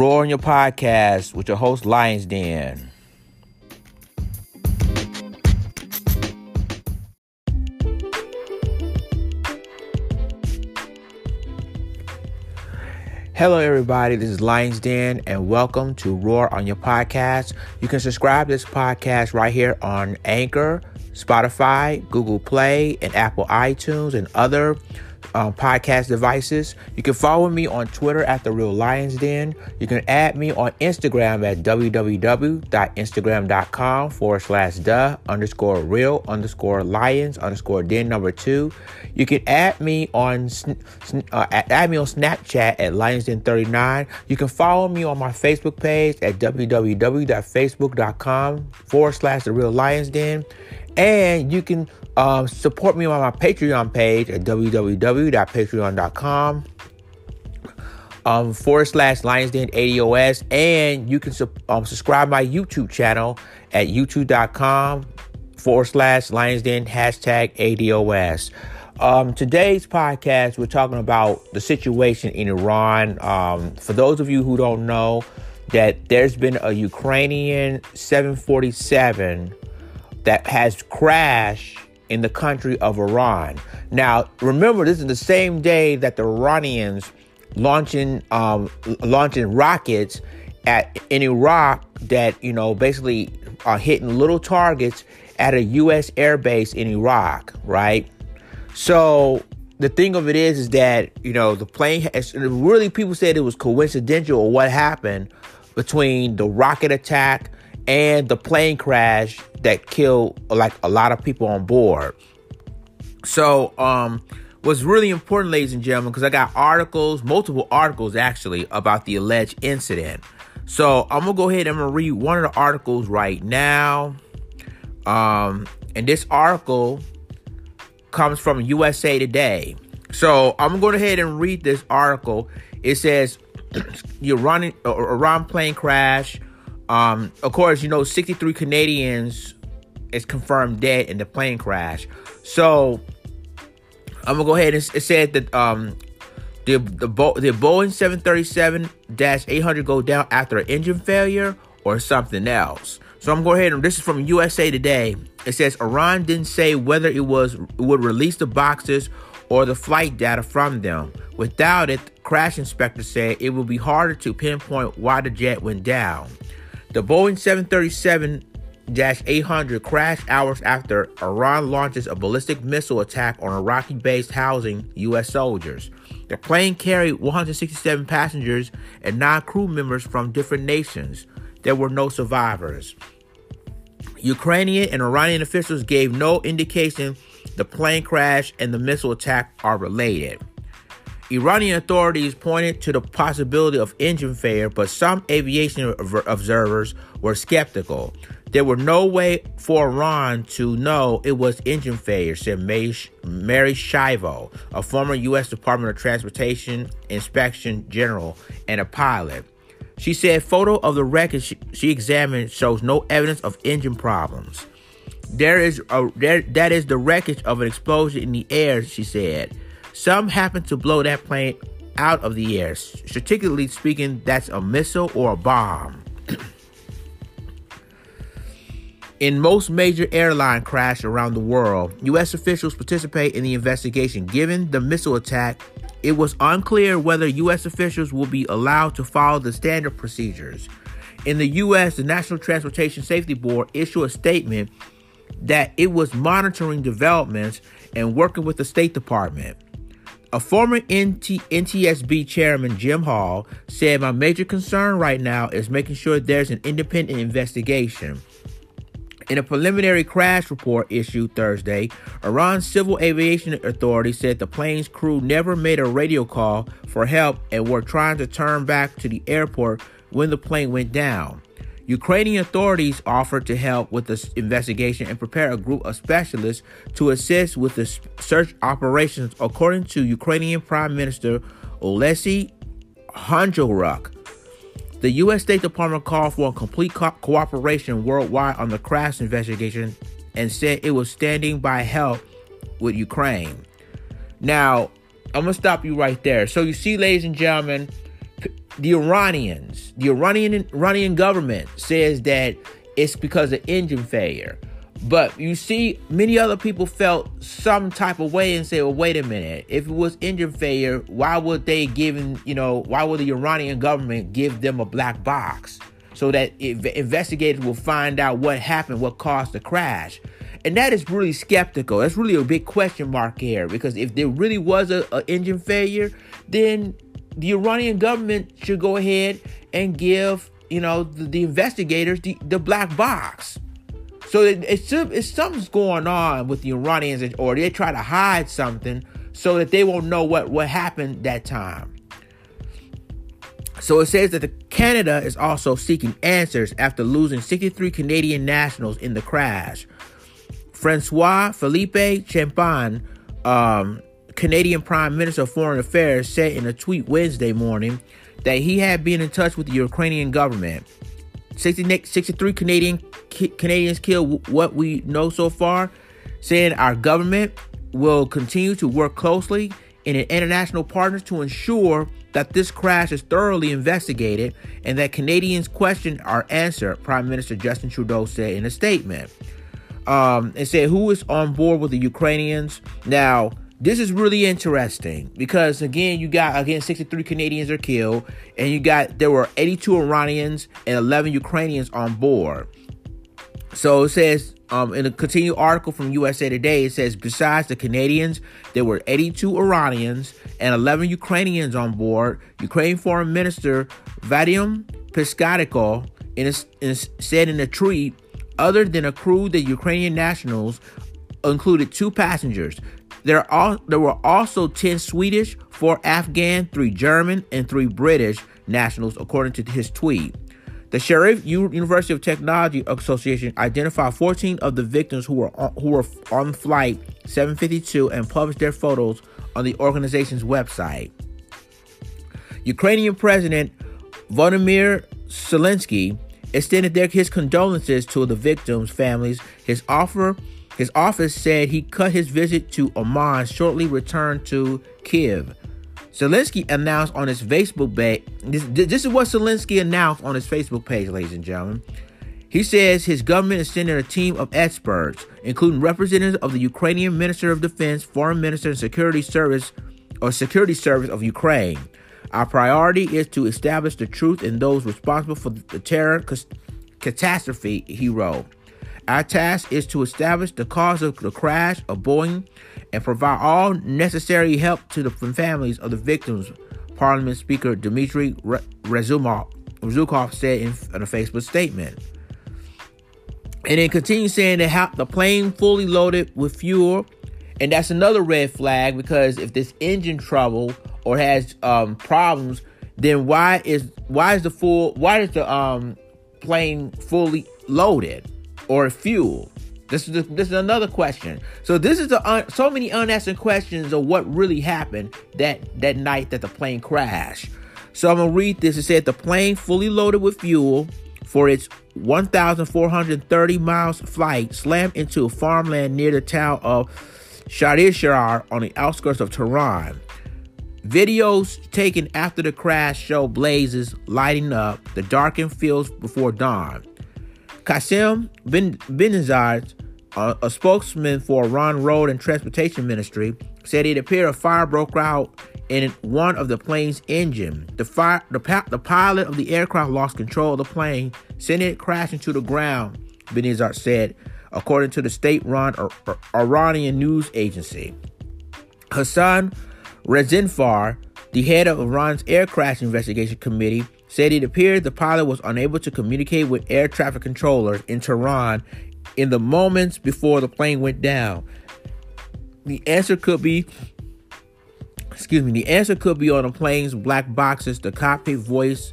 Roar on your podcast with your host, Lions Den. Hello, everybody. This is Lions Den, and welcome to Roar on Your Podcast. You can subscribe to this podcast right here on Anchor, Spotify, Google Play, and Apple iTunes, and other um, podcast devices. You can follow me on Twitter at The Real Lions Den. You can add me on Instagram at www.instagram.com forward slash the underscore real underscore lions underscore den number two. You can add me on uh, add me on Snapchat at lionsden39. You can follow me on my Facebook page at www.facebook.com forward slash The Real Lions Den. And you can um, support me on my Patreon page at www.patreon.com um, forward slash Lions Den ADOS. And you can um, subscribe my YouTube channel at youtube.com forward slash Lions Den hashtag ADOS. Um, today's podcast, we're talking about the situation in Iran. Um, for those of you who don't know, that there's been a Ukrainian 747 that has crashed in the country of Iran. Now, remember, this is the same day that the Iranians launching um, launching rockets at in Iraq that you know basically are hitting little targets at a U.S. air base in Iraq, right? So the thing of it is, is that you know the plane. Really, people said it was coincidental or what happened between the rocket attack and the plane crash that killed like a lot of people on board. So, um, what's really important, ladies and gentlemen, because I got articles, multiple articles actually, about the alleged incident. So I'm gonna go ahead and I'm gonna read one of the articles right now. Um, and this article comes from USA Today. So I'm gonna go ahead and read this article. It says you're running Iran plane crash um, of course, you know, 63 Canadians is confirmed dead in the plane crash. So I'm gonna go ahead and it said that um the the, Bo- the Boeing 737-800 go down after an engine failure or something else. So I'm going go ahead and this is from USA Today. It says Iran didn't say whether it was it would release the boxes or the flight data from them. Without it, crash inspector said it would be harder to pinpoint why the jet went down. The Boeing 737 800 crashed hours after Iran launches a ballistic missile attack on Iraqi based housing U.S. soldiers. The plane carried 167 passengers and nine crew members from different nations. There were no survivors. Ukrainian and Iranian officials gave no indication the plane crash and the missile attack are related. Iranian authorities pointed to the possibility of engine failure, but some aviation observers were skeptical. There were no way for Iran to know it was engine failure, said Mary Schiavo, a former U.S. Department of Transportation Inspection General and a pilot. She said photo of the wreckage she examined shows no evidence of engine problems. There is a there, that is the wreckage of an explosion in the air, she said. Some happen to blow that plane out of the air. Strategically speaking, that's a missile or a bomb. In most major airline crashes around the world, U.S. officials participate in the investigation. Given the missile attack, it was unclear whether U.S. officials will be allowed to follow the standard procedures. In the U.S., the National Transportation Safety Board issued a statement that it was monitoring developments and working with the State Department. A former NT, NTSB chairman, Jim Hall, said, My major concern right now is making sure there's an independent investigation. In a preliminary crash report issued Thursday, Iran's Civil Aviation Authority said the plane's crew never made a radio call for help and were trying to turn back to the airport when the plane went down. Ukrainian authorities offered to help with the investigation and prepare a group of specialists to assist with the search operations, according to Ukrainian Prime Minister Oleksiy Honcharuk. The U.S. State Department called for complete co- cooperation worldwide on the crash investigation and said it was standing by help with Ukraine. Now, I'm going to stop you right there. So, you see, ladies and gentlemen, the Iranians, the Iranian Iranian government says that it's because of engine failure. But you see, many other people felt some type of way and say, well, wait a minute. If it was engine failure, why would they give, you know, why would the Iranian government give them a black box so that investigators will find out what happened, what caused the crash? And that is really skeptical. That's really a big question mark here because if there really was a, a engine failure, then the Iranian government should go ahead and give, you know, the, the investigators the, the black box. So it, it's, it's something's going on with the Iranians, or they try to hide something so that they won't know what, what happened that time. So it says that the Canada is also seeking answers after losing 63 Canadian nationals in the crash. Francois Philippe Champagne, um, Canadian Prime Minister of Foreign Affairs, said in a tweet Wednesday morning that he had been in touch with the Ukrainian government. 60, 63 Canadian Canadians killed. What we know so far, saying our government will continue to work closely in an international partners to ensure that this crash is thoroughly investigated and that Canadians' questions are answered. Prime Minister Justin Trudeau said in a statement. Um, and said who is on board with the Ukrainians now this is really interesting because again, you got again 63 Canadians are killed, and you got there were 82 Iranians and 11 Ukrainians on board. So it says um, in a continued article from USA Today, it says besides the Canadians, there were 82 Iranians and 11 Ukrainians on board. Ukraine Foreign Minister Vadim Peskatiko in a, in a, said in a tweet, other than a crew, the Ukrainian nationals included two passengers. There are there were also 10 Swedish, 4 Afghan, 3 German, and 3 British nationals, according to his tweet. The Sharif University of Technology Association identified 14 of the victims who were on, who were on flight 752 and published their photos on the organization's website. Ukrainian President Volodymyr Zelensky extended their, his condolences to the victims' families. His offer his office said he cut his visit to Oman shortly returned to Kiev. Zelensky announced on his Facebook page, this, this is what Zelensky announced on his Facebook page, ladies and gentlemen. He says his government is sending a team of experts, including representatives of the Ukrainian Minister of Defense, Foreign Minister, and Security Service or Security Service of Ukraine. Our priority is to establish the truth and those responsible for the terror catastrophe, he wrote. Our task is to establish the cause of the crash of Boeing and provide all necessary help to the families of the victims, Parliament Speaker Dmitry Razumov said in, a Facebook statement. And then continues saying that the plane fully loaded with fuel, and that's another red flag because if this engine trouble or has um, problems, then why is why is the full why is the um, plane fully loaded? Or fuel? This is, this is another question. So this is so many unanswered questions of what really happened that that night that the plane crashed. So I'm gonna read this. It said the plane fully loaded with fuel for its 1,430 miles flight slammed into farmland near the town of Shahriar on the outskirts of Tehran. Videos taken after the crash show blazes lighting up the darkened fields before dawn. Qasim bin Benazar, a, a spokesman for Iran Road and Transportation Ministry, said it appeared a fire broke out in one of the plane's engine. The fire, the, the pilot of the aircraft lost control of the plane, sending it crashing to the ground. Benazar said, according to the state-run Iranian news agency. Hassan Rezinfar, the head of Iran's air crash investigation committee, said it appeared the pilot was unable to communicate with air traffic controllers in Tehran in the moments before the plane went down. The answer could be excuse me, the answer could be on the plane's black boxes, the cockpit voice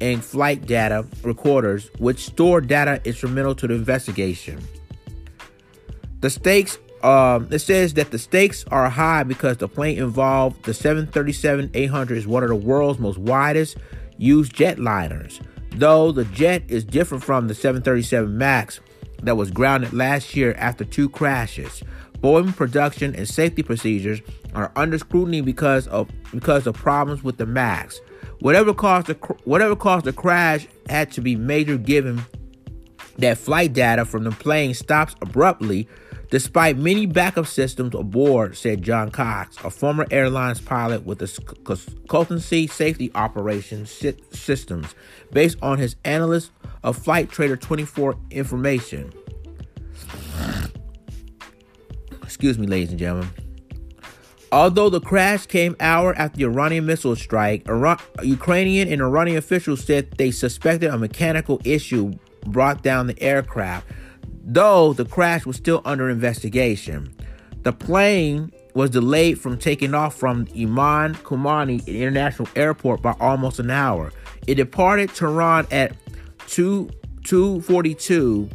and flight data recorders, which store data instrumental to the investigation. The stakes um, it says that the stakes are high because the plane involved the 737 800 is one of the world's most widest used jetliners, though the jet is different from the 737 MAX that was grounded last year after two crashes. Boeing production and safety procedures are under scrutiny because of because of problems with the max. Whatever caused the whatever caused the crash had to be major given that flight data from the plane stops abruptly despite many backup systems aboard, said John Cox, a former airlines pilot with the consultancy safety operations systems, based on his analyst of Flightradar24 information. Excuse me, ladies and gentlemen. Although the crash came hour after the Iranian missile strike, Iran- Ukrainian and Iranian officials said they suspected a mechanical issue brought down the aircraft, though the crash was still under investigation. The plane was delayed from taking off from Imam Khomeini International Airport by almost an hour. It departed Tehran at 2 242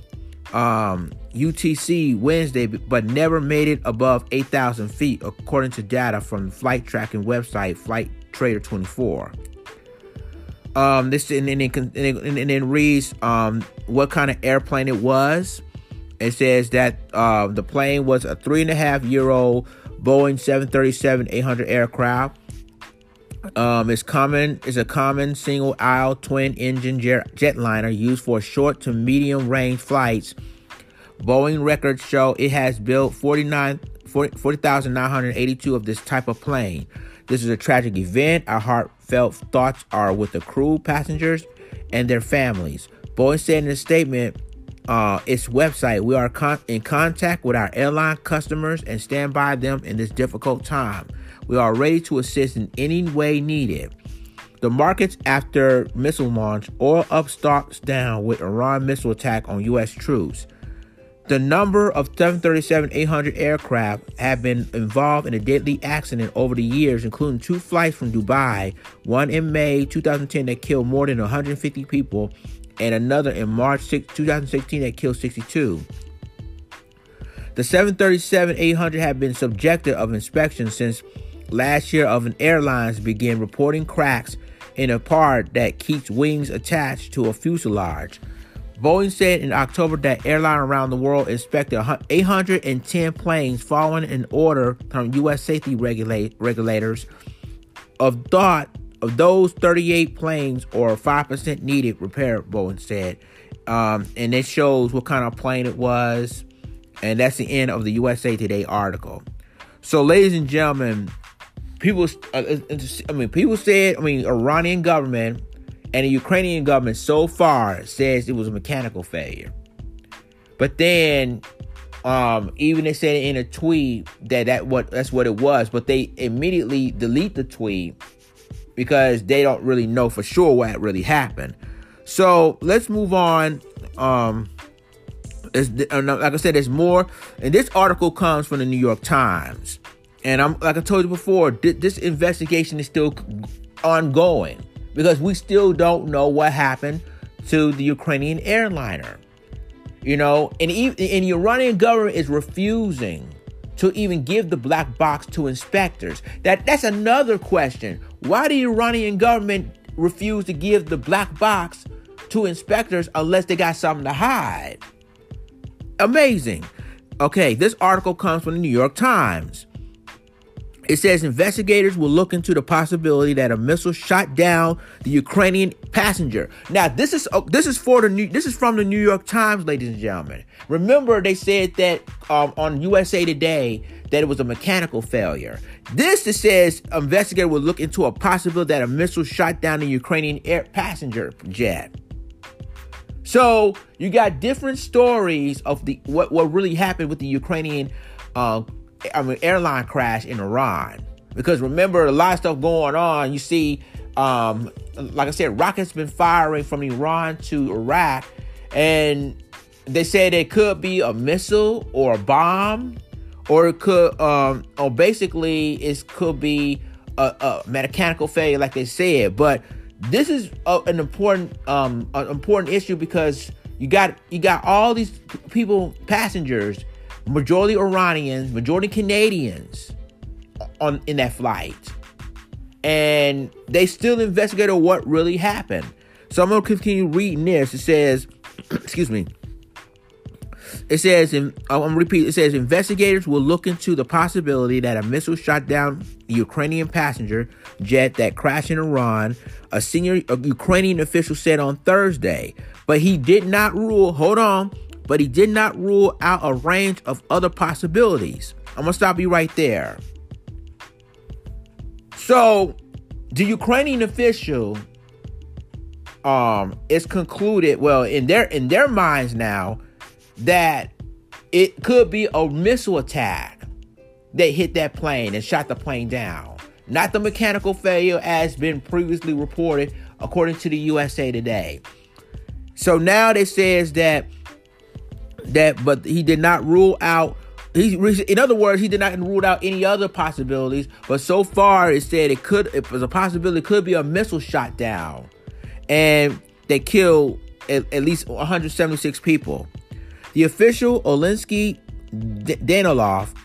um, UTC Wednesday, but never made it above 8,000 feet, according to data from flight tracking website Flight Trader 24. Um, this and then and, and, then reads um, what kind of airplane it was. It says that uh, the plane was a three and a half year old Boeing 737 800 aircraft. Um, it's common is a common single aisle twin engine jetliner used for short to medium range flights Boeing records show it has built 49 40,982 of this type of plane. This is a tragic event. Our heartfelt thoughts are with the crew, passengers, and their families. Boeing said in a statement, uh, its website, we are con- in contact with our airline customers and stand by them in this difficult time. We are ready to assist in any way needed. The markets after missile launch, oil up, stocks down with Iran missile attack on U.S. troops. The number of 737 800 aircraft have been involved in a deadly accident over the years, including two flights from Dubai, one in May 2010 that killed more than 150 people, and another in March 6, 2016 that killed 62. The 737 800 have been subjected of inspection since last year of an airlines began reporting cracks in a part that keeps wings attached to a fuselage. Boeing said in October that airline around the world inspected 810 planes following an order from U.S. safety regulate, regulators. Of thought of those 38 planes, or 5% needed repair, Boeing said. Um, and it shows what kind of plane it was. And that's the end of the USA Today article. So, ladies and gentlemen, people, uh, I mean, people said, I mean, Iranian government and the Ukrainian government so far says it was a mechanical failure. But then um, even they said in a tweet that that what that's what it was, but they immediately delete the tweet because they don't really know for sure what really happened. So let's move on. Um, uh, like I said, there's more, and this article comes from the New York Times, and I'm like I told you before, this investigation is still ongoing because we still don't know what happened to the Ukrainian airliner. You know, and even and the Iranian government is refusing to even give the black box to inspectors. That that's another question. Why the Iranian government refuse to give the black box to inspectors unless they got something to hide? Amazing. Okay, this article comes from the New York Times. It says investigators will look into the possibility that a missile shot down the Ukrainian passenger. Now, this is uh, this is for the new this is from the New York Times, ladies and gentlemen. Remember, they said that um, on USA Today that it was a mechanical failure. This it says investigator will look into a possibility that a missile shot down the Ukrainian air passenger jet. So you got different stories of the what what really happened with the Ukrainian uh, I mean, airline crash in Iran. Because remember, a lot of stuff going on. You see, um, like I said, rockets been firing from Iran to Iraq, and they said it could be a missile or a bomb, or it could, um, or basically, it could be a, a mechanical failure, like they said. But this is a, an important, um, an important issue because you got you got all these people, passengers majority Iranians, majority Canadians on in that flight. And they still investigated what really happened. So I'm gonna continue reading this. It says, excuse me. it says, and I'm to repeat, it says investigators will look into the possibility that a missile shot down Ukrainian passenger jet that crashed in Iran, a senior a Ukrainian official said on Thursday. But he did not rule, hold on, but he did not rule out a range of other possibilities. I'm to stop you right there. So, the Ukrainian official um is concluded well in their in their minds now that it could be a missile attack that hit that plane and shot the plane down. Not the mechanical failure as been previously reported according to the USA Today. So now it says that that but he did not rule out he in other words he did not rule out any other possibilities but so far it said it could it was a possibility it could be a missile shot down and they killed at, at least 176 people. The official Oleksiy Danilov,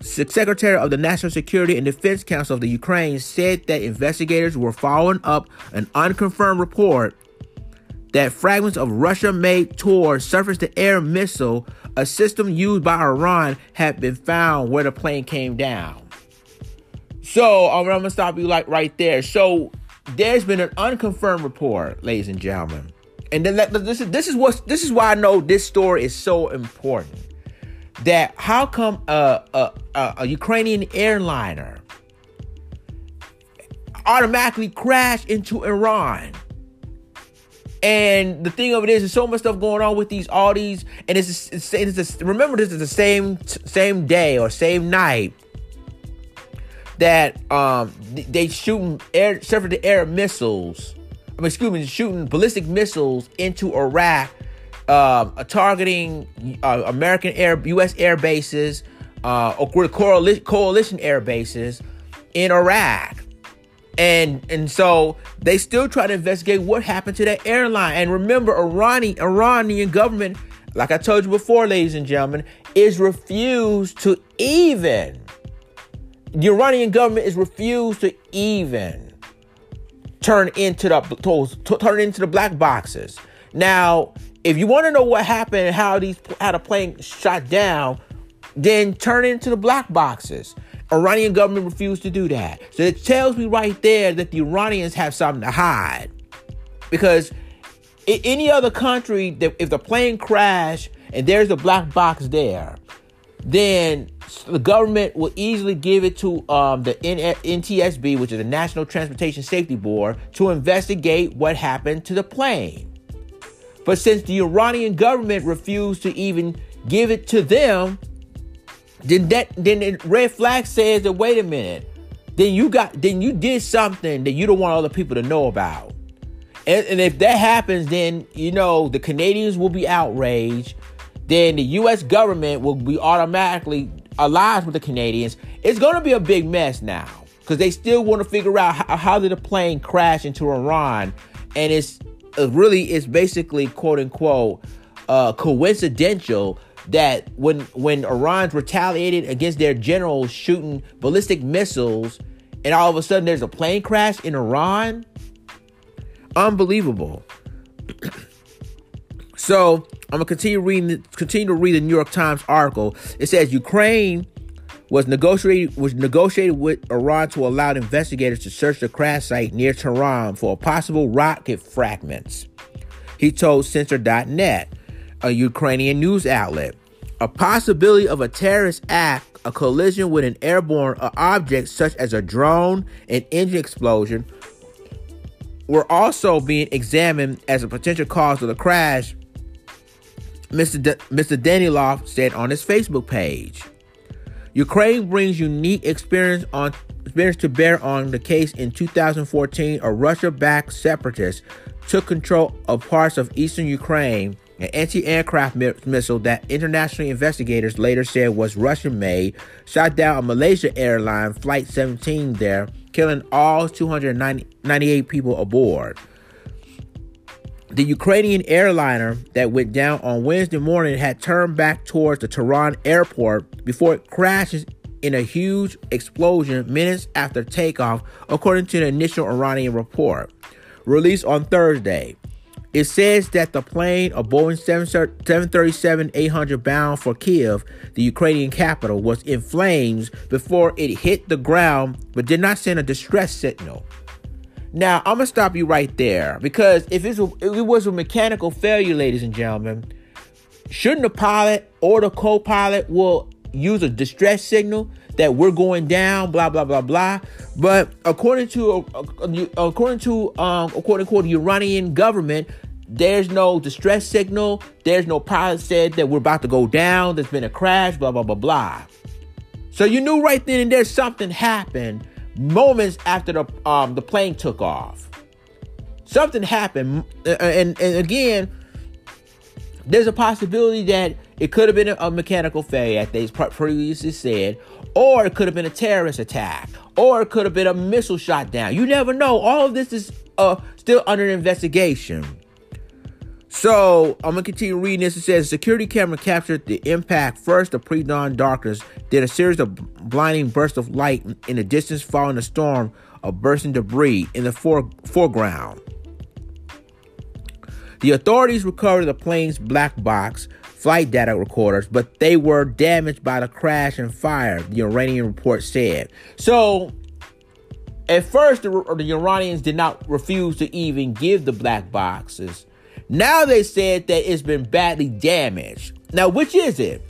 Secretary of the National Security and Defense Council of the Ukraine, said that investigators were following up an unconfirmed report that fragments of Russia-made Tor surface-to-air missile, a system used by Iran, had been found where the plane came down. So I'm gonna stop you like right there. So there's been an unconfirmed report, ladies and gentlemen, and then this is this is what this is why I know this story is so important. That how come a, a, a Ukrainian airliner automatically crashed into Iran? And the thing of it is, there's so much stuff going on with these all these, and it's, it's, it's, remember this is the same same day or same night that um they shooting air surface to air missiles I mean, excuse me, shooting ballistic missiles into Iraq, uh, targeting uh, American air, U.S. air bases, uh, or coalition, coalition air bases in Iraq. And and so they still try to investigate what happened to that airline. And remember, Iranian Iranian government, like I told you before, ladies and gentlemen, is refused to even. The Iranian government is refused to even turn into the to, turn into the black boxes. Now, if you want to know what happened, how these how the plane shot down, then turn into the black boxes. Iranian government refused to do that. So it tells me right there that the Iranians have something to hide. Because any other country, that if the plane crashed and there's a black box there, then the government will easily give it to um, the NTSB, which is the National Transportation Safety Board, to investigate what happened to the plane. But since the Iranian government refused to even give it to them, then that then the red flag says that wait a minute, then you got then you did something that you don't want other people to know about. And, and if that happens, then you know the Canadians will be outraged then the U.S. government will be automatically allied with the Canadians. It's going to be a big mess now because they still want to figure out how, how, did the plane crash into Iran, and it's really it's basically quote unquote uh, coincidental that when when Iran's retaliated against their generals shooting ballistic missiles, and all of a sudden there's a plane crash in Iran. Unbelievable. so I'm gonna continue reading. Continue to read the New York Times article. It says Ukraine was negotiated was negotiated with Iran to allow investigators to search the crash site near Tehran for possible rocket fragments. He told Censor.net, a Ukrainian news outlet, a possibility of a terrorist act, a collision with an airborne object such as a drone, an engine explosion, were also being examined as a potential cause of the crash Mr. Mr. Danilov said on his Facebook page. Ukraine brings unique experience on experience to bear on the case in 2014 a Russia-backed separatist took control of parts of eastern Ukraine an anti-aircraft mi- missile that international investigators later said was Russian-made shot down a Malaysia airline flight 17 there killing all 298 people aboard the Ukrainian airliner that went down on Wednesday morning had turned back towards the Tehran airport before it crashes in a huge explosion minutes after takeoff, according to the initial Iranian report. Released on Thursday, It says that the plane, a Boeing 737 800 bound for Kiev, the Ukrainian capital, was in flames before it hit the ground, but did not send a distress signal. Now, I'm gonna stop you right there because if, if it was a mechanical failure, ladies and gentlemen, shouldn't the pilot or the co-pilot will use a distress signal that we're going down, blah blah blah blah. But according to uh, according to um, according to the Iranian government, there's no distress signal. There's no pilot said that we're about to go down. There's been a crash, blah blah blah blah. So you knew right then and there something happened moments after the um the plane took off. Something happened, uh, and and again, there's a possibility that it could have been a, a mechanical failure, as they previously said, or it could have been a terrorist attack, or it could have been a missile shot down. You never know. All of this is uh, still under investigation. So I'm gonna continue reading this. It says security camera captured the impact first of pre-dawn darkness, then a series of blinding bursts of light in the distance, following a storm of bursting debris in the fore- foreground. The authorities recovered the plane's black box flight data recorders, but they were damaged by the crash and fire. The Iranian report said. So at first, the, the Iranians did not refuse to even give the black boxes now they said that it's been badly damaged. Now, which is it?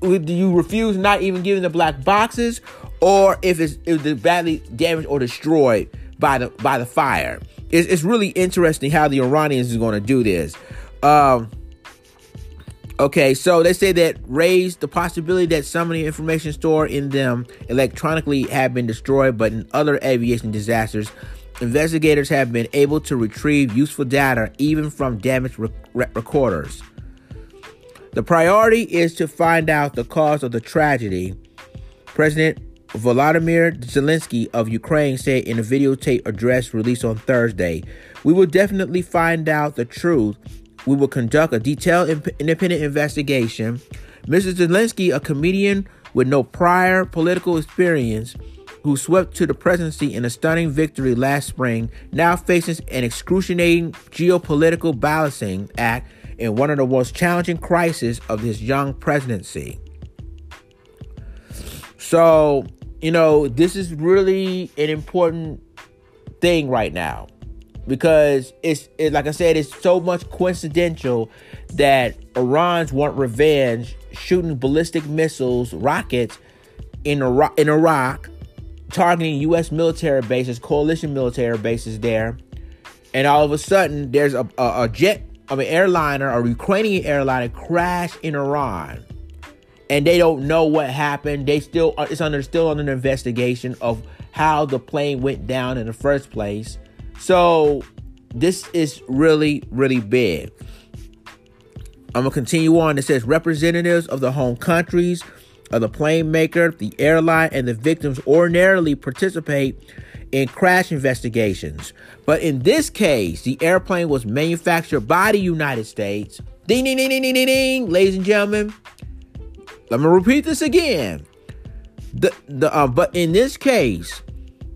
Do you refuse not even giving the black boxes, or if it's, if it's badly damaged or destroyed by the by the fire? It's, it's really interesting how the Iranians is going to do this. Um, okay, so they say that raised the possibility that some of the information stored in them electronically have been destroyed, but in other aviation disasters, investigators have been able to retrieve useful data even from damaged rec- recorders. The priority is to find out the cause of the tragedy. President Volodymyr Zelensky of Ukraine said in a videotape address released on Thursday, We will definitely find out the truth. We will conduct a detailed independent investigation. Mrs. Zelensky, a comedian with no prior political experience, who swept to the presidency in a stunning victory last spring, now faces an excruciating geopolitical balancing act in one of the most challenging crises of his young presidency. So, you know, this is really an important thing right now because it's it, like I said, it's so much coincidental that Iran's want revenge, shooting ballistic missiles, rockets in Iraq, in Iraq targeting U.S. military bases, coalition military bases there, and all of a sudden there's a, a, a jet of an airliner, a Ukrainian airliner, crash in Iran, and they don't know what happened. They still uh, it's under still under investigation of how the plane went down in the first place. So this is really really big. I'm gonna continue on. It says representatives of the home countries of the plane maker, the airline, and the victims ordinarily participate in crash investigations. But in this case, the airplane was manufactured by the United States. Ding, ding, ding, ding, ding, ding, ding. ladies and gentlemen. Let me repeat this again. The, the, uh, but in this case,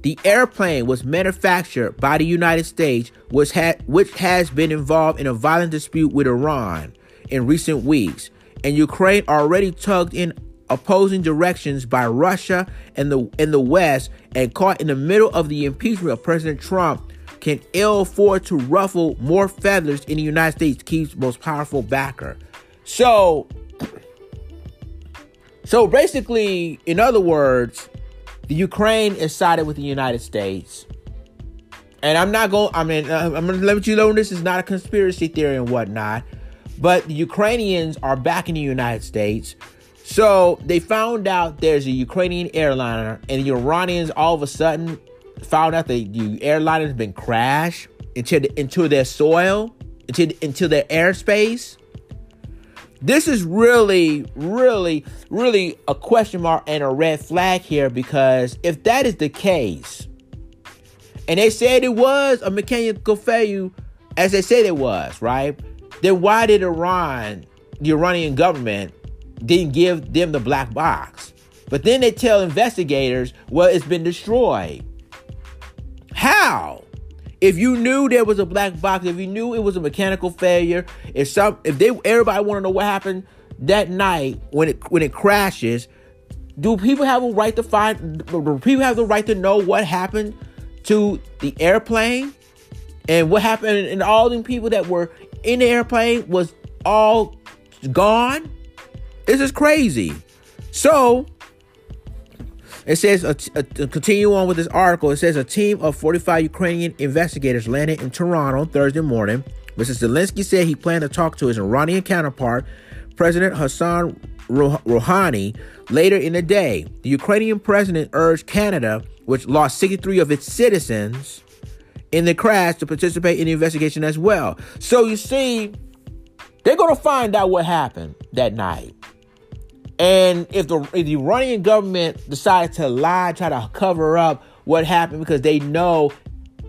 the airplane was manufactured by the United States, which, had, which has been involved in a violent dispute with Iran in recent weeks. And Ukraine already tugged in opposing directions by Russia and the in the West and caught in the middle of the impeachment of President Trump can ill afford to ruffle more feathers in the United States keeps most powerful backer. So so basically, in other words, the Ukraine is sided with the United States. And I'm not going. I mean, uh, I'm going to let you know this is not a conspiracy theory and whatnot. But the Ukrainians are backing the United States. So they found out there's a Ukrainian airliner, and the Iranians all of a sudden found out the, the airliner has been crashed into the, into their soil, into into their airspace. This is really, really, really a question mark and a red flag here because if that is the case, and they said it was a mechanical failure, as they said it was, right? Then why did Iran, the Iranian government, didn't give them the black box. But then they tell investigators, well, it's been destroyed. How? If you knew there was a black box, if you knew it was a mechanical failure, if some, if they, everybody want to know what happened that night when it when it crashes, do people have a right to find? Do people have the right to know what happened to the airplane and what happened? And all the people that were in the airplane was all gone. This is crazy. So it says, uh, uh, continue on with this article. It says a team of 45 Ukrainian investigators landed in Toronto Thursday morning. Mr. Zelensky said he planned to talk to his Iranian counterpart, President Hassan Rouhani, later in the day. The Ukrainian president urged Canada, which lost 63 of its citizens in the crash, to participate in the investigation as well. So you see, they're going to find out what happened that night. And if the, if the Iranian government decided to lie, try to cover up what happened because they know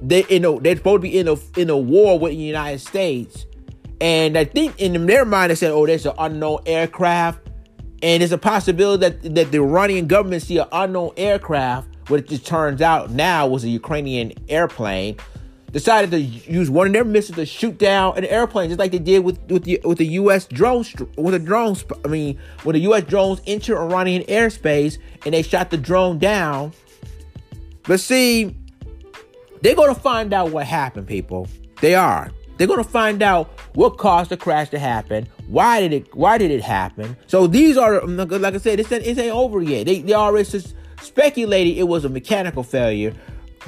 they you know they're supposed to be in a in a war with the United States, and I think in their mind they said, "Oh, there's an unknown aircraft," and there's a possibility that that the Iranian government see an unknown aircraft, which it just turns out now was a Ukrainian airplane decided to use one of their missiles to shoot down an airplane, just like they did with with the with the U.S. drones with the drones. I mean, when the U.S. drones enter Iranian airspace and they shot the drone down. But see, they're gonna find out what happened, people. They are. They're gonna find out what caused the crash to happen. Why did it? Why did it happen? So these are, like I said, it's, it ain't over yet. They they already speculated it was a mechanical failure,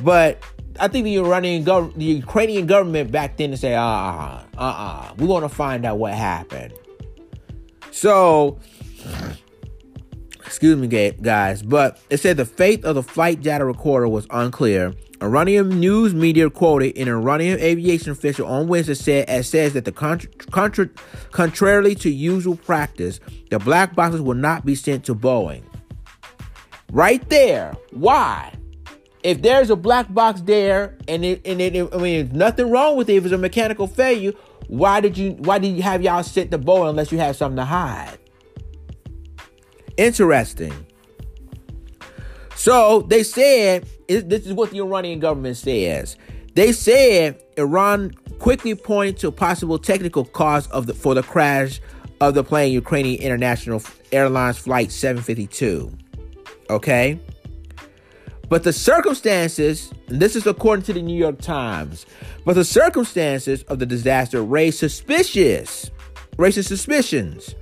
but I think the Iranian gov- the Ukrainian government back then to say, uh uh-uh, uh, uh we're gonna find out what happened. So, excuse me, guys, but it said the fate of the flight data recorder was unclear. Iranian news media quoted an Iranian aviation official on Wednesday said, as says that the contra- contra- contrarily to usual practice, the black boxes will not be sent to Boeing. Right there. Why? If there's a black box there and it, and it, I mean, nothing wrong with it if it's a mechanical failure, why did you why did you have y'all sit the bow unless you have something to hide? Interesting. So they said this is what the Iranian government says. They said Iran quickly pointed to a possible technical cause of the for the crash of the plane Ukrainian International Airlines Flight 752. Okay? But the circumstances, and this is according to the New York Times, but the circumstances of the disaster raised suspicious, raised suspicions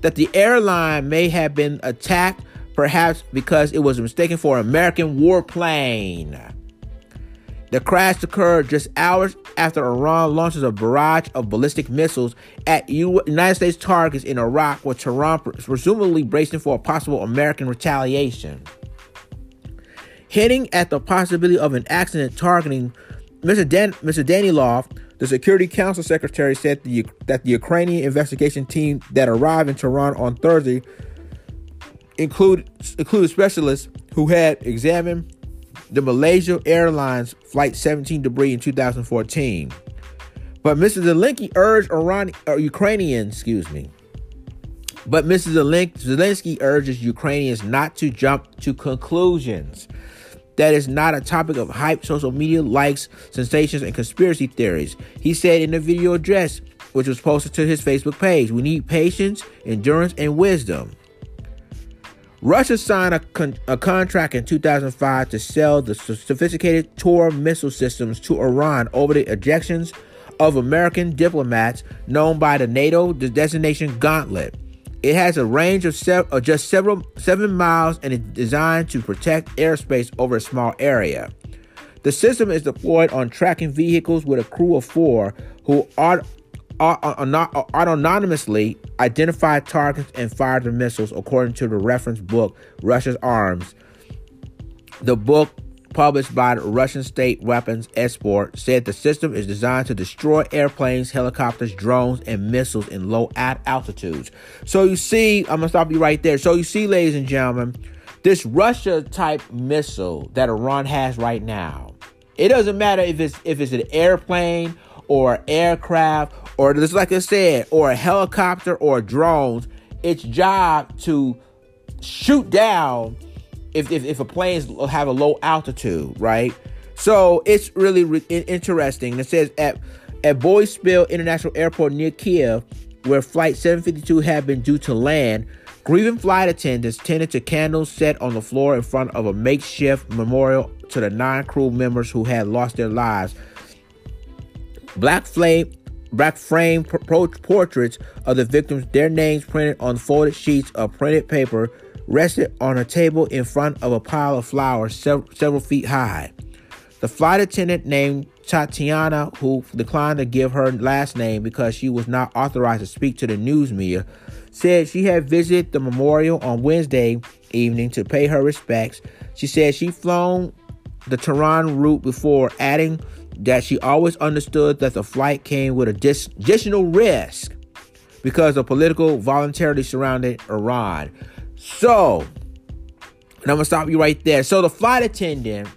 that the airline may have been attacked, perhaps because it was mistaken for an American warplane. The crash occurred just hours after Iran launches a barrage of ballistic missiles at United States targets in Iraq, with Tehran presumably bracing for a possible American retaliation hinting at the possibility of an accident targeting Mr. Dan- Mr. Danilov, the Security Council Secretary, said the, that the Ukrainian investigation team that arrived in Tehran on Thursday include, included specialists who had examined the Malaysia Airlines Flight 17 debris in 2014. But Mr. Zelensky urged Iran, uh, Ukrainians, excuse me, but Mr. Zelensky urges Ukrainians not to jump to conclusions that is not a topic of hype, social media likes, sensations, and conspiracy theories. He said in the video address, which was posted to his Facebook page, we need patience, endurance, and wisdom. Russia signed a, con- a contract in 2005 to sell the sophisticated Tor missile systems to Iran over the ejections of American diplomats known by the NATO designation Gauntlet. It has a range of, of uh, just several seven miles and is designed to protect airspace over a small area. The system is deployed on tracking vehicles with a crew of four who are autonomously identify targets and fire the missiles, according to the reference book Russia's Arms. The book published by the Russian State Weapons Export, said the system is designed to destroy airplanes, helicopters, drones, and missiles in low altitudes. So you see, I'm gonna stop you right there. So you see, ladies and gentlemen, this Russia type missile that Iran has right now. It doesn't matter if it's if it's an airplane or aircraft or just like I said, or a helicopter or drones. Its job to shoot down if, if, if a plane have a low altitude, right? So it's really re- interesting. It says at at Boryspil International Airport near Kiev, where Flight 752 had been due to land, grieving flight attendants tended to candles set on the floor in front of a makeshift memorial to the nine crew members who had lost their lives. Black flame, black frame portraits of the victims, their names printed on folded sheets of printed paper, rested on a table in front of a pile of flowers several, several feet high. The flight attendant named Tatiana, who declined to give her last name because she was not authorized to speak to the news media, said she had visited the memorial on Wednesday evening to pay her respects. She said she flown the Tehran route before, adding that she always understood that the flight came with a additional risk because of political volatility surrounding Iran. So, and I'm gonna stop you right there. So the flight attendant,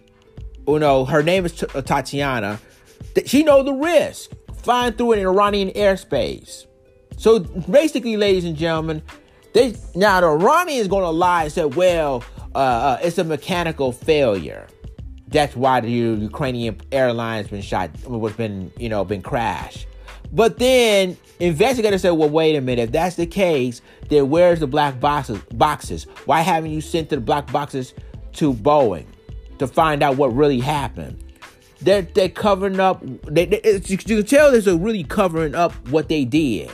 you know, her name is uh, Tatiana. She know the risk flying through an Iranian airspace. So basically, ladies and gentlemen, they now the Iranians to lie and say, "Well, uh, uh, it's a mechanical failure." That's why the Ukrainian airlines been shot, was been you know been crashed. But then investigators said, well, wait a minute. If that's the case, then where's the black boxes? Boxes? Why haven't you sent the black boxes to Boeing to find out what really happened? They're they're covering up. They, they, you can tell they're really covering up what they did.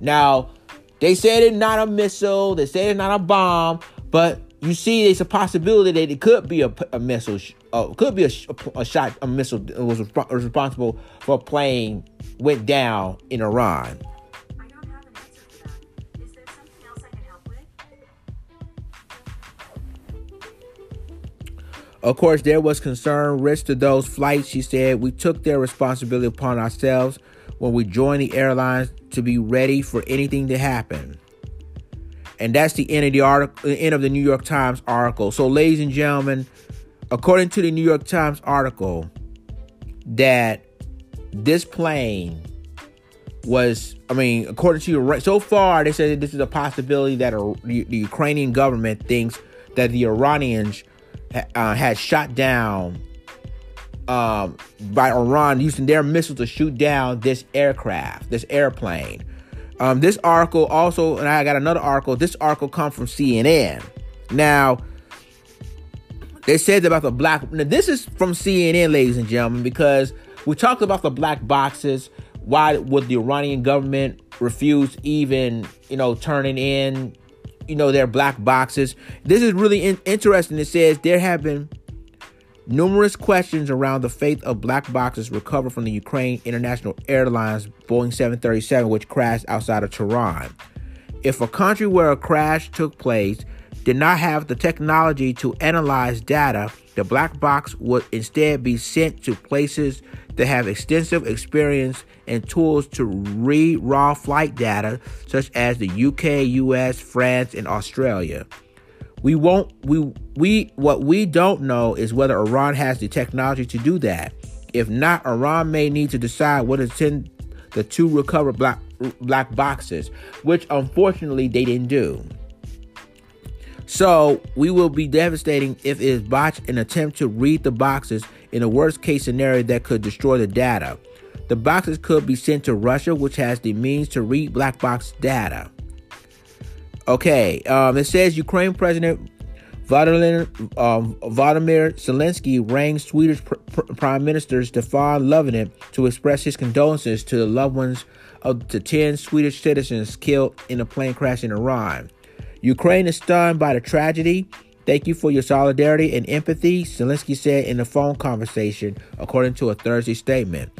Now, they said it's not a missile. They said it's not a bomb, but you see, there's a possibility that it could be a, a missile, uh, could be a, a, shot, a missile was, was responsible for a plane went down in Iran. I don't have an answer to that. Is there something else I can help with? Of course, there was concern, risk to those flights. She said, We took their responsibility upon ourselves when we joined the airlines to be ready for anything to happen. And that's the end of the article, the end of the New York Times article. So, ladies and gentlemen, according to the New York Times article, that this plane was, I mean, according to you, so far they said this is a possibility that a, the, the, Ukrainian government thinks that the Iranians uh, had shot down um, by Iran using their missiles to shoot down this aircraft, this airplane. Um, this article also, and I got another article. This article comes from CNN. Now, they said about the black. Now, this is from CNN, ladies and gentlemen, because we talked about the black boxes. Why would the Iranian government refuse even, you know, turning in, you know, their black boxes? This is really in- interesting. It says there have been Numerous questions around the fate of black boxes recovered from the Ukraine International Airlines Boeing 737, which crashed outside of Tehran. If a country where a crash took place did not have the technology to analyze data, the black box would instead be sent to places that have extensive experience and tools to read raw flight data, such as the UK, US, France, and Australia. We won't we we what we don't know is whether Iran has the technology to do that. If not, Iran may need to decide what is in the two recovered black black boxes, which unfortunately they didn't do. So we will be devastating if it is botched an attempt to read the boxes in a worst case scenario that could destroy the data. The boxes could be sent to Russia, which has the means to read black box data. Okay, um, it says Ukraine President Vladimir, um, Zelensky rang Swedish pr- pr- Prime Minister Stefan Löfven to express his condolences to the loved ones of the 10 Swedish citizens killed in a plane crash in Iran. Ukraine is stunned by the tragedy. Thank you for your solidarity and empathy, Zelensky said in a phone conversation, according to a Thursday statement.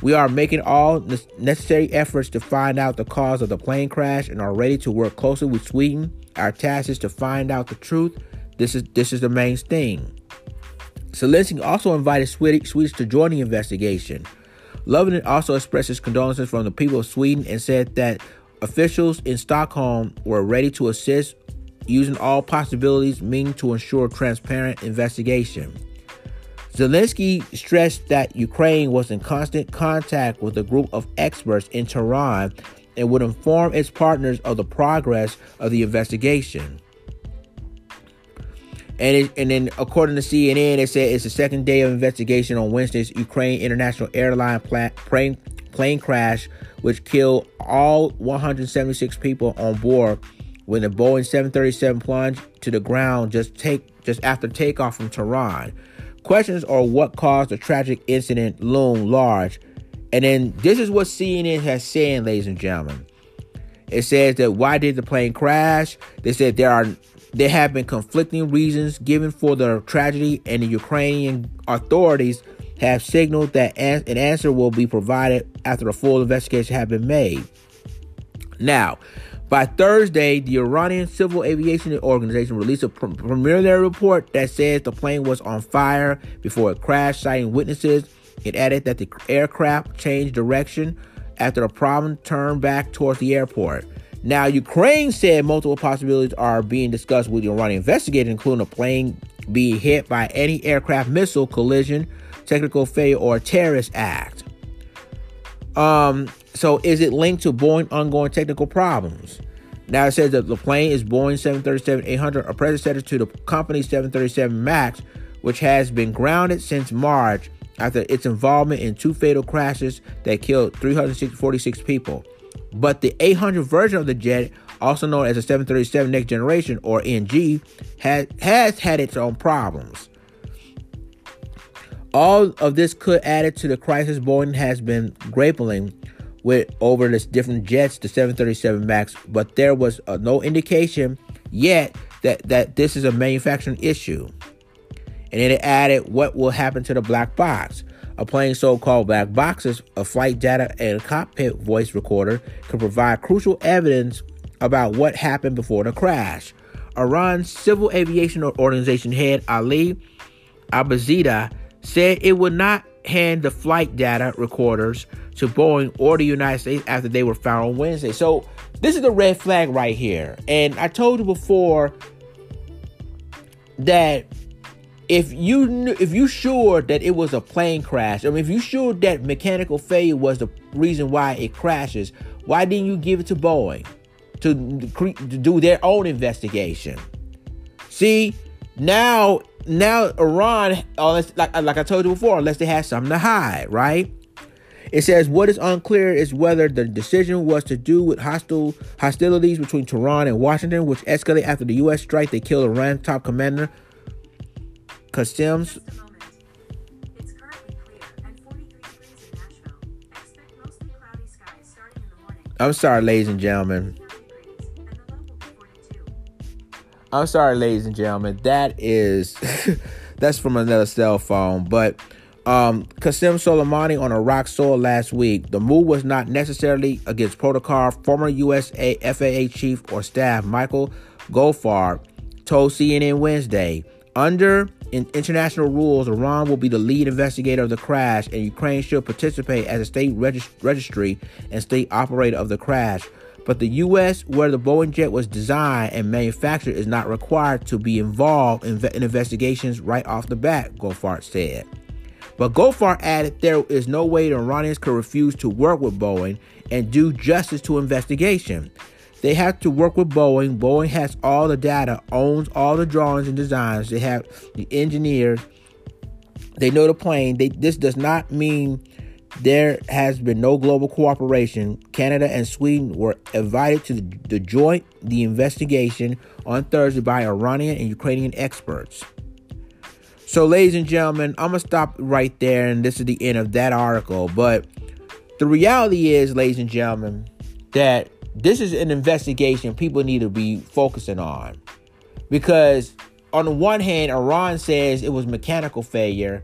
We are making all necessary efforts to find out the cause of the plane crash and are ready to work closely with Sweden. Our task is to find out the truth. This is this is the main thing. Zelensky also invited Swedish, to join the investigation. Löfven also expressed his condolences from the people of Sweden and said that officials in Stockholm were ready to assist using all possibilities meaning to ensure transparent investigation. Zelensky stressed that Ukraine was in constant contact with a group of experts in Tehran and would inform its partners of the progress of the investigation. And it, and then according to CNN, it said it's the second day of investigation on Wednesday's Ukraine International Airline plane plane crash, which killed all 176 people on board when the Boeing 737 plunged to the ground just take just after takeoff from Tehran. Questions are what caused the tragic incident loom large. And then this is what CNN has said, ladies and gentlemen. It says that why did the plane crash? They said there are there have been conflicting reasons given for the tragedy, and the Ukrainian authorities have signaled that an answer will be provided after a full investigation has been made. Now, by Thursday, the Iranian Civil Aviation Organization released a preliminary report that says the plane was on fire before it crashed, citing witnesses. It added that the aircraft changed direction after the problem turned back towards the airport. Now, Ukraine said multiple possibilities are being discussed with the Iranian investigators, including a plane being hit by anti-aircraft missile collision, technical failure, or terrorist act. Um, so is it linked to Boeing ongoing technical problems? Now it says that the plane is Boeing 737-800, a predecessor to the company's 737 MAX, which has been grounded since March after its involvement in two fatal crashes that killed 346 people. But the 800 version of the jet, also known as the 737 Next Generation or NG, has, has had its own problems. All of this could add to the crisis Boeing has been grappling with over the different jets, the 737 MAX, but there was uh, no indication yet that, that this is a manufacturing issue. And then it added what will happen to the black box. A plane so-called black boxes of flight data and cockpit voice recorder can provide crucial evidence about what happened before the crash. Iran's Civil Aviation Organization head Ali Abedzadeh said it would not hand the flight data recorders to Boeing or the United States after they were found on Wednesday. So this is the red flag right here. And I told you before that if you if you sure that it was a plane crash, I mean, if you sure that mechanical failure was the reason why it crashes, why didn't you give it to Boeing to, to do their own investigation? See, now now Iran, unless, like, like I told you before, unless they had something to hide, right? It says what is unclear is whether the decision was to do with hostile hostilities between Tehran and Washington, which escalated after the U.S. strike that killed Iran top commander Qassem. I'm sorry, ladies and gentlemen. I'm sorry, ladies and gentlemen. That is that's from another cell phone. But um Qasem Soleimani on Iraq soil last week. The move was not necessarily against protocol. Former USA FAA chief or staff Michael Goldfarb told CNN Wednesday. Under in international rules, Iran will be the lead investigator of the crash, and Ukraine should participate as a state regist- registry and state operator of the crash. But the U.S., where the Boeing jet was designed and manufactured, is not required to be involved in, in investigations right off the bat, Goldfarb said. But Goldfarb added there is no way the Iranians could refuse to work with Boeing and do justice to investigation. They have to work with Boeing. Boeing has all the data, owns all the drawings and designs. They have the engineers. They know the plane. They, this does not mean there has been no global cooperation. Canada and Sweden were invited to the, the joint the investigation on Thursday by Iranian and Ukrainian experts. So, ladies and gentlemen, I'm gonna stop right there, and this is the end of that article. But the reality is, ladies and gentlemen, that this is an investigation people need to be focusing on because on the one hand, Iran says it was mechanical failure,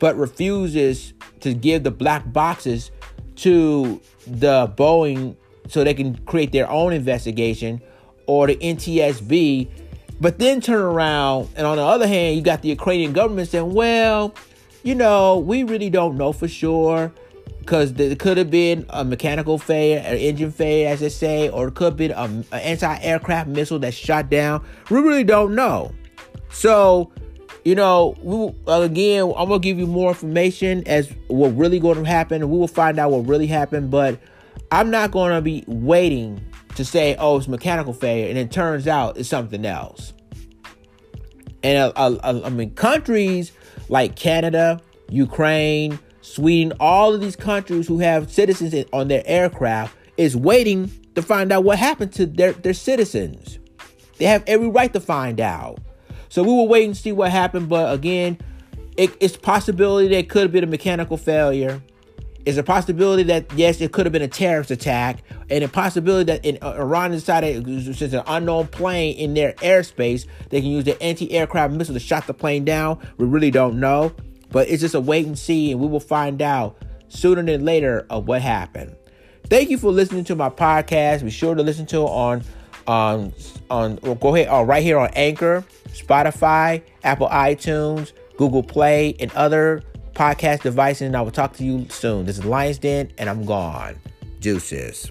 but refuses to give the black boxes to the Boeing so they can create their own investigation or the NTSB. But then turn around, and on the other hand, you got the Ukrainian government saying, well, you know, we really don't know for sure because it could have been a mechanical failure, an engine failure, as they say, or it could have been an anti-aircraft missile that shot down. We really don't know. So you know, we uh, again, I'm gonna give you more information as what really going to happen. We will find out what really happened, but I'm not gonna be waiting to say, "Oh, it's mechanical failure," and it turns out it's something else. And uh, uh, uh, I mean, countries like Canada, Ukraine, Sweden, all of these countries who have citizens on their aircraft is waiting to find out what happened to their, their citizens. They have every right to find out. So we will wait and see what happened. But again, it, it's possibility it could have been a mechanical failure. It's a possibility that yes, it could have been a terrorist attack, and a possibility that in, uh, Iran decided since an unknown plane in their airspace, they can use the anti-aircraft missile to shot the plane down. We really don't know, but it's just a wait and see, and we will find out sooner than later of what happened. Thank you for listening to my podcast. Be sure to listen to it on on on go ahead uh, right here on Anchor, Spotify, Apple iTunes, Google Play, and other podcast devices. And I will talk to you soon. This is Lions Den, and I'm gone. Deuces.